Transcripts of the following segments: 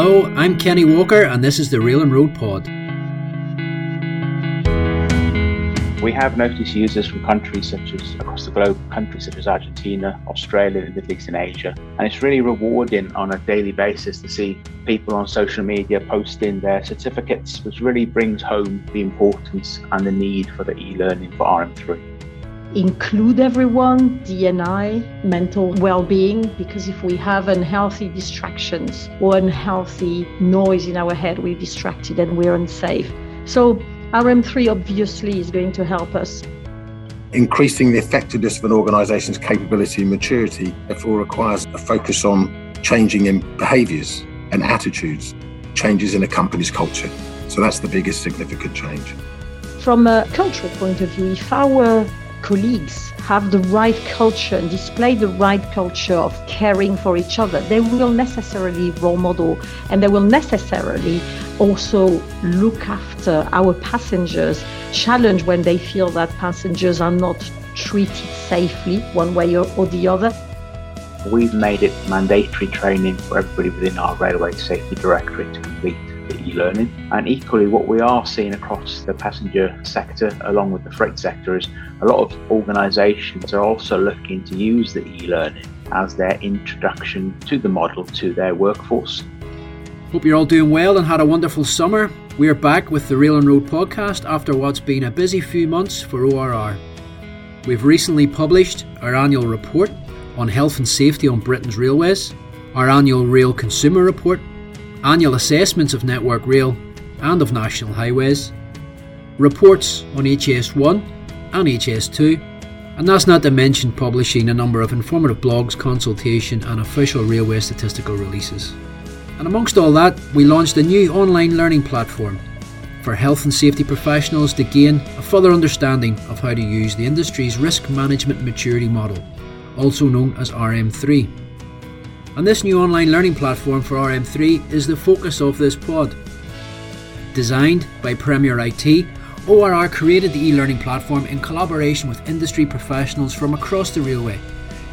Hello, I'm Kenny Walker, and this is the Rail and Road Pod. We have noticed users from countries such as across the globe, countries such as Argentina, Australia, the Middle East, and Asia. And it's really rewarding on a daily basis to see people on social media posting their certificates, which really brings home the importance and the need for the e learning for RM3 include everyone, D&I, mental well-being, because if we have unhealthy distractions or unhealthy noise in our head, we're distracted and we're unsafe. So RM3 obviously is going to help us. Increasing the effectiveness of an organisation's capability and maturity therefore requires a focus on changing in behaviours and attitudes, changes in a company's culture. So that's the biggest significant change. From a cultural point of view, if our colleagues have the right culture and display the right culture of caring for each other, they will necessarily role model and they will necessarily also look after our passengers, challenge when they feel that passengers are not treated safely one way or, or the other. We've made it mandatory training for everybody within our Railway Safety Directorate to e-learning. And equally, what we are seeing across the passenger sector, along with the freight sector, is a lot of organisations are also looking to use the e-learning as their introduction to the model to their workforce. Hope you're all doing well and had a wonderful summer. We are back with the Rail and Road podcast after what's been a busy few months for ORR. We've recently published our annual report on health and safety on Britain's railways, our annual Rail Consumer Report, annual assessments of Network Rail and of National Highways, reports on HS1 and HS2, and that's not to mention publishing a number of informative blogs, consultation, and official railway statistical releases. And amongst all that, we launched a new online learning platform for health and safety professionals to gain a further understanding of how to use the industry's risk management maturity model, also known as RM3. And this new online learning platform for RM3 is the focus of this pod. Designed by Premier IT, ORR created the e learning platform in collaboration with industry professionals from across the railway,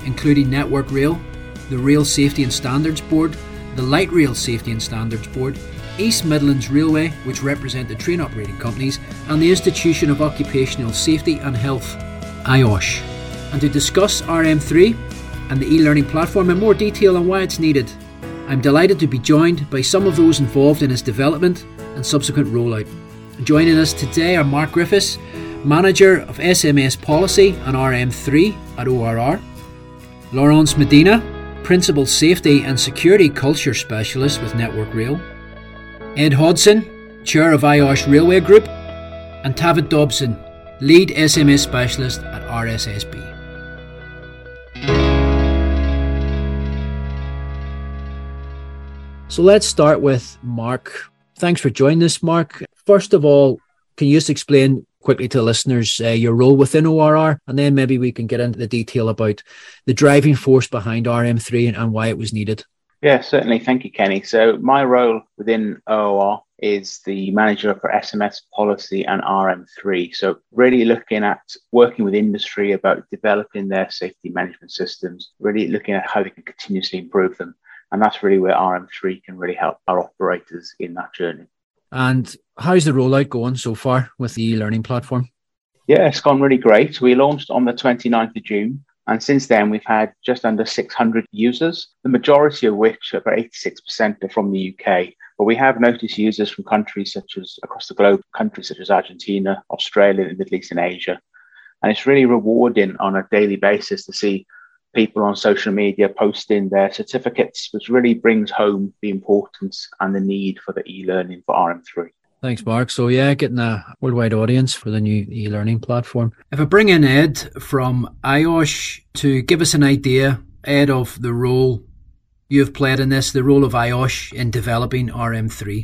including Network Rail, the Rail Safety and Standards Board, the Light Rail Safety and Standards Board, East Midlands Railway, which represent the train operating companies, and the Institution of Occupational Safety and Health, IOSH. And to discuss RM3, and the e learning platform in more detail on why it's needed. I'm delighted to be joined by some of those involved in its development and subsequent rollout. Joining us today are Mark Griffiths, Manager of SMS Policy and RM3 at ORR, Laurence Medina, Principal Safety and Security Culture Specialist with Network Rail, Ed Hodson, Chair of IOSH Railway Group, and Tavid Dobson, Lead SMS Specialist at RSSB. So let's start with Mark. Thanks for joining us, Mark. First of all, can you just explain quickly to the listeners uh, your role within ORR, and then maybe we can get into the detail about the driving force behind RM3 and, and why it was needed? Yeah, certainly. Thank you, Kenny. So, my role within ORR is the manager for SMS policy and RM3. So, really looking at working with industry about developing their safety management systems, really looking at how they can continuously improve them. And that's really where RM3 can really help our operators in that journey. And how's the rollout going so far with the e-learning platform? Yeah, it's gone really great. We launched on the 29th of June. And since then, we've had just under 600 users, the majority of which, about 86%, are from the UK. But we have noticed users from countries such as across the globe, countries such as Argentina, Australia, the Middle East, and Asia. And it's really rewarding on a daily basis to see people on social media posting their certificates, which really brings home the importance and the need for the e-learning for RM3. Thanks, Mark. So, yeah, getting a worldwide audience for the new e learning platform. If I bring in Ed from IOSH to give us an idea, Ed, of the role you've played in this, the role of IOSH in developing RM3.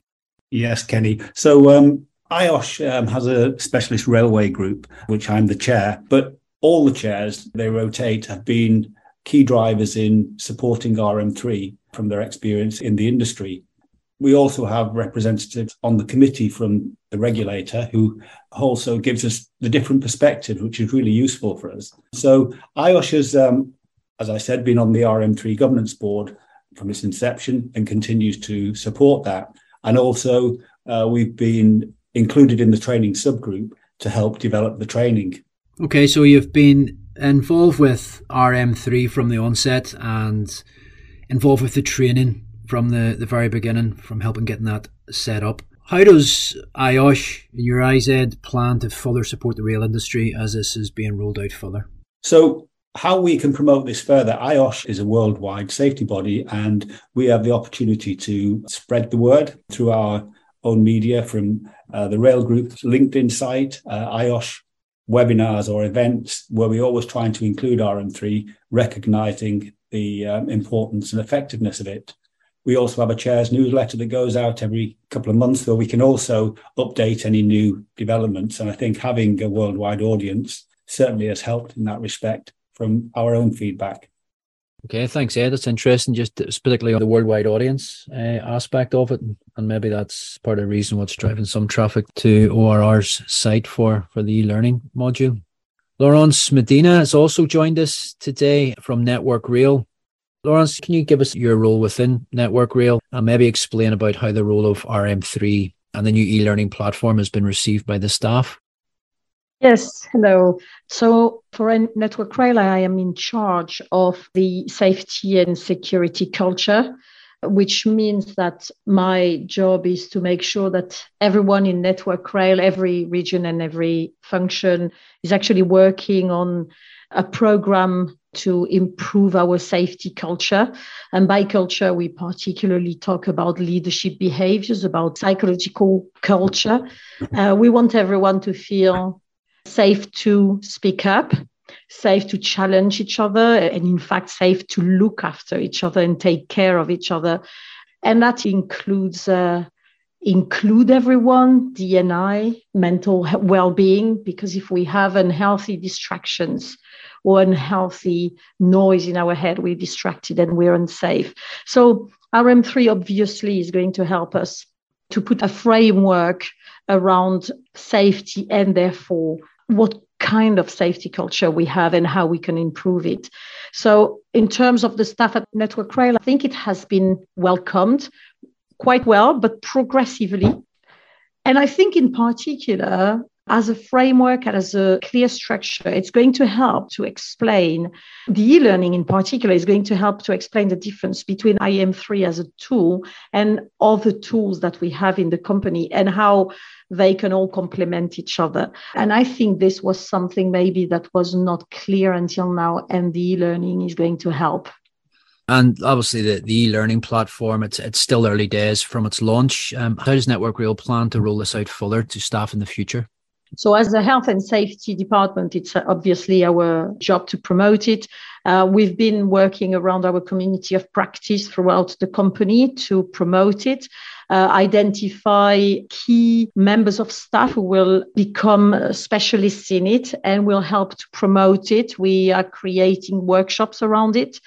Yes, Kenny. So, um, IOSH um, has a specialist railway group, which I'm the chair, but all the chairs they rotate have been key drivers in supporting RM3 from their experience in the industry. We also have representatives on the committee from the regulator who also gives us the different perspective, which is really useful for us. So IOSH has, um, as I said, been on the RM3 governance board from its inception and continues to support that. And also, uh, we've been included in the training subgroup to help develop the training. Okay, so you've been involved with RM3 from the onset and involved with the training from the, the very beginning, from helping getting that set up. How does IOSH, in your Ed, plan to further support the rail industry as this is being rolled out further? So, how we can promote this further, IOSH is a worldwide safety body, and we have the opportunity to spread the word through our own media from uh, the Rail Group's LinkedIn site, uh, IOSH webinars or events where we're always trying to include RM3, recognizing the um, importance and effectiveness of it. We also have a chair's newsletter that goes out every couple of months where we can also update any new developments. And I think having a worldwide audience certainly has helped in that respect from our own feedback. Okay, thanks, Ed. That's interesting, just particularly on the worldwide audience uh, aspect of it, and maybe that's part of the reason what's driving some traffic to ORR's site for for the e-learning module. Laurence Medina has also joined us today from Network Rail. Laurence, can you give us your role within Network Rail and maybe explain about how the role of RM3 and the new e-learning platform has been received by the staff? Yes, hello. So for Network Rail, I am in charge of the safety and security culture, which means that my job is to make sure that everyone in Network Rail, every region and every function is actually working on a program to improve our safety culture. And by culture, we particularly talk about leadership behaviors, about psychological culture. Uh, we want everyone to feel safe to speak up, safe to challenge each other, and in fact, safe to look after each other and take care of each other. And that includes uh, include everyone, D&I, mental well-being, because if we have unhealthy distractions or unhealthy noise in our head, we're distracted and we're unsafe. So RM3 obviously is going to help us to put a framework around safety and therefore what kind of safety culture we have and how we can improve it. So, in terms of the staff at Network Rail, I think it has been welcomed quite well, but progressively. And I think, in particular, as a framework and as a clear structure, it's going to help to explain the e learning in particular, is going to help to explain the difference between RM3 as a tool and other tools that we have in the company and how they can all complement each other. And I think this was something maybe that was not clear until now, and the e learning is going to help. And obviously, the, the e-learning platform, it's it's still early days from its launch. Um, how does Network Rail plan to roll this out further to staff in the future? So, as a health and safety department, it's obviously our job to promote it. Uh, we've been working around our community of practice throughout the company to promote it, uh, identify key members of staff who will become specialists in it and will help to promote it. We are creating workshops around it.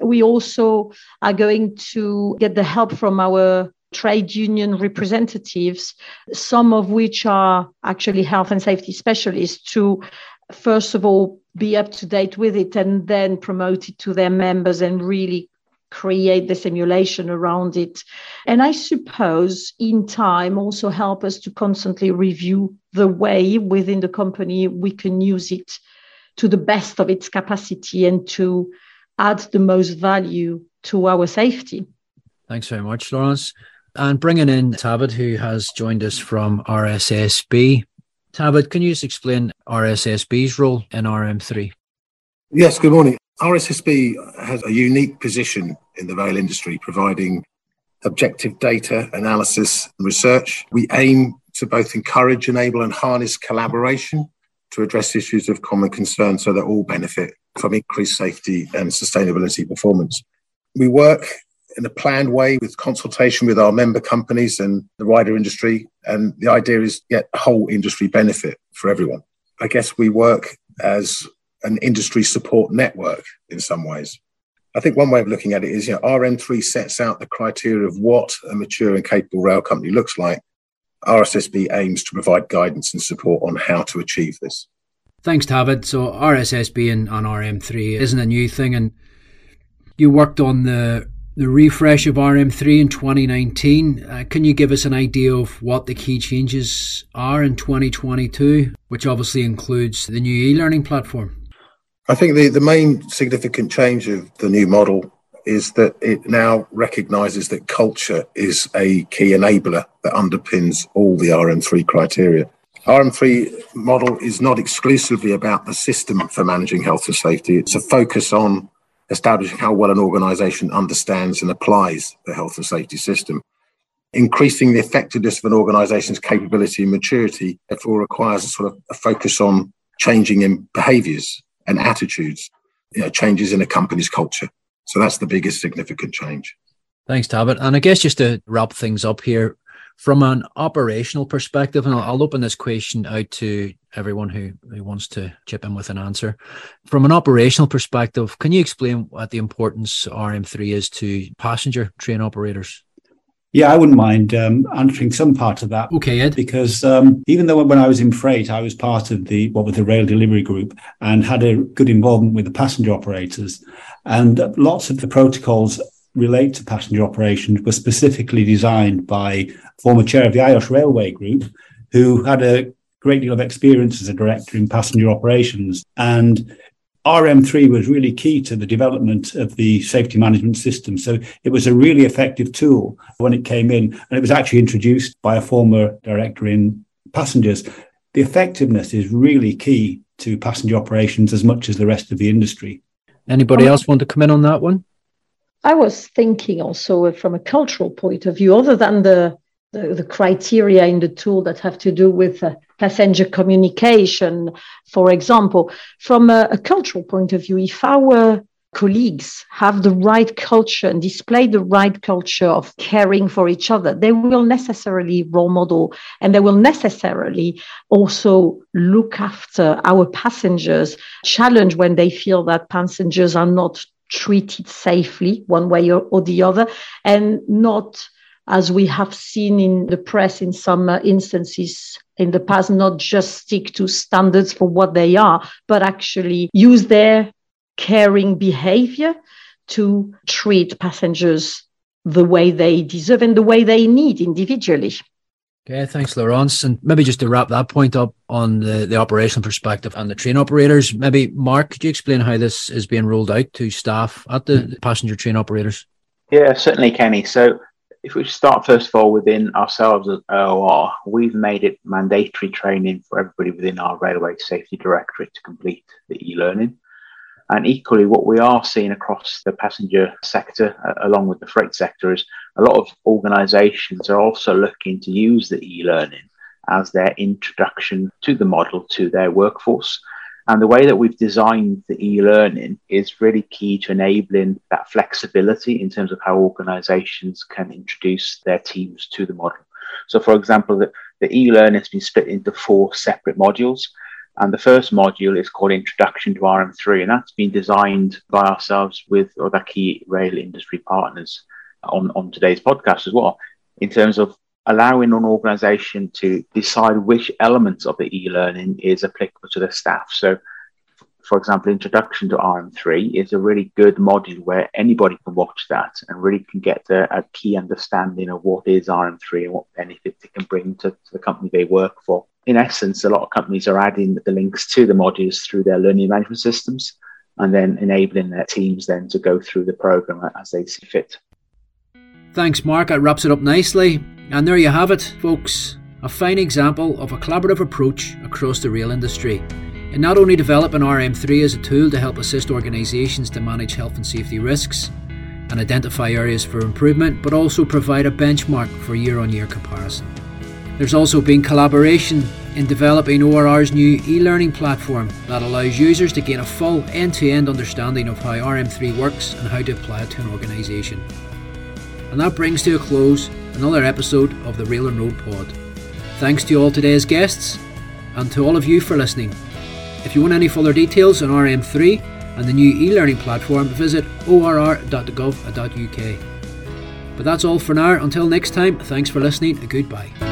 We also are going to get the help from our trade union representatives, some of which are actually health and safety specialists, to first of all be up to date with it and then promote it to their members and really create the simulation around it. And I suppose in time also help us to constantly review the way within the company we can use it to the best of its capacity and to add the most value to our safety. Thanks very much, Laurence. And bringing in Tabit, who has joined us from RSSB. Tabit, can you just explain RSSB's role in RM3? Yes, good morning. RSSB has a unique position in the rail industry, providing objective data analysis and research. We aim to both encourage, enable, and harness collaboration to address issues of common concern so that all benefit from increased safety and sustainability performance. We work in a planned way with consultation with our member companies and the wider industry. And the idea is get whole industry benefit for everyone. I guess we work as an industry support network in some ways. I think one way of looking at it is, you know, RM3 sets out the criteria of what a mature and capable rail company looks like. RSSB aims to provide guidance and support on how to achieve this. Thanks, David. So RSSB and on RM3 isn't a new thing, and you worked on the the refresh of RM3 in 2019. Uh, can you give us an idea of what the key changes are in 2022, which obviously includes the new e learning platform? I think the, the main significant change of the new model is that it now recognizes that culture is a key enabler that underpins all the RM3 criteria. RM3 model is not exclusively about the system for managing health and safety. It's a focus on establishing how well an organization understands and applies the health and safety system. Increasing the effectiveness of an organization's capability and maturity therefore requires a sort of a focus on changing in behaviors and attitudes, you know, changes in a company's culture. So that's the biggest significant change. Thanks, Talbot. And I guess just to wrap things up here, from an operational perspective, and I'll, I'll, open this question out to everyone who, who wants to chip in with an answer. From an operational perspective, can you explain what the importance RM3 is to passenger train operators? Yeah, I wouldn't mind um, answering some part of that. Okay, Ed. Because um, even though when I was in freight, I was part of the what was the rail delivery group and had a good involvement with the passenger operators, and lots of the protocols relate to passenger operations were specifically designed by former chair of the IOSH Railway Group, who had a great deal of experience as a director in passenger operations. And RM3 was really key to the development of the safety management system. So it was a really effective tool when it came in, and it was actually introduced by a former director in passengers. The effectiveness is really key to passenger operations as much as the rest of the industry. Anybody um, else want to come in on that one? I was thinking also from a cultural point of view, other than the the, the criteria in the tool that have to do with uh, passenger communication, for example, from a, a cultural point of view, if our colleagues have the right culture and display the right culture of caring for each other, they will necessarily role model and they will necessarily also look after our passengers, challenge when they feel that passengers are not treated safely one way or, or the other, and not as we have seen in the press in some uh, instances in the past, not just stick to standards for what they are, but actually use their caring behavior to treat passengers the way they deserve and the way they need individually. Okay, thanks, Laurence. And maybe just to wrap that point up on the, the operational perspective and the train operators, maybe Mark, could you explain how this is being rolled out to staff at the, passenger train operators? Yeah, certainly, Kenny. So if we start first of all within ourselves as ORR, we've made it mandatory training for everybody within our Railway Safety Directorate to complete the e-learning. And equally, what we are seeing across the passenger sector, uh, along with the freight sector, is a lot of organisations are also looking to use the e-learning as their introduction to the model to their workforce. And the way that we've designed the e learning is really key to enabling that flexibility in terms of how organizations can introduce their teams to the model. So, for example, the, the e learning has been split into four separate modules. And the first module is called Introduction to RM3, and that's been designed by ourselves with other key rail industry partners on, on today's podcast as well, in terms of allowing an organization to decide which elements of the e-learning is applicable to the staff. So, for example, Introduction to RM3 is a really good module where anybody can watch that and really can get a, a key understanding of what is RM3 and what benefits it can bring to, to the company they work for. In essence, a lot of companies are adding the links to the modules through their learning management systems and then enabling their teams then to go through the program as they see fit. Thanks, Mark. That wraps it up nicely. And there you have it, folks. A fine example of a collaborative approach across the rail industry. In not only developing RM3 as a tool to help assist organisations to manage health and safety risks and identify areas for improvement, but also provide a benchmark for year on year comparison. There's also been collaboration in developing ORR's new e learning platform that allows users to gain a full end to end understanding of how RM3 works and how to apply it to an organisation. And that brings to a close another episode of the Rail and Road Pod. Thanks to all today's guests and to all of you for listening. If you want any further details on RM3 and the new e learning platform, visit orr.gov.uk. But that's all for now. Until next time, thanks for listening. Goodbye.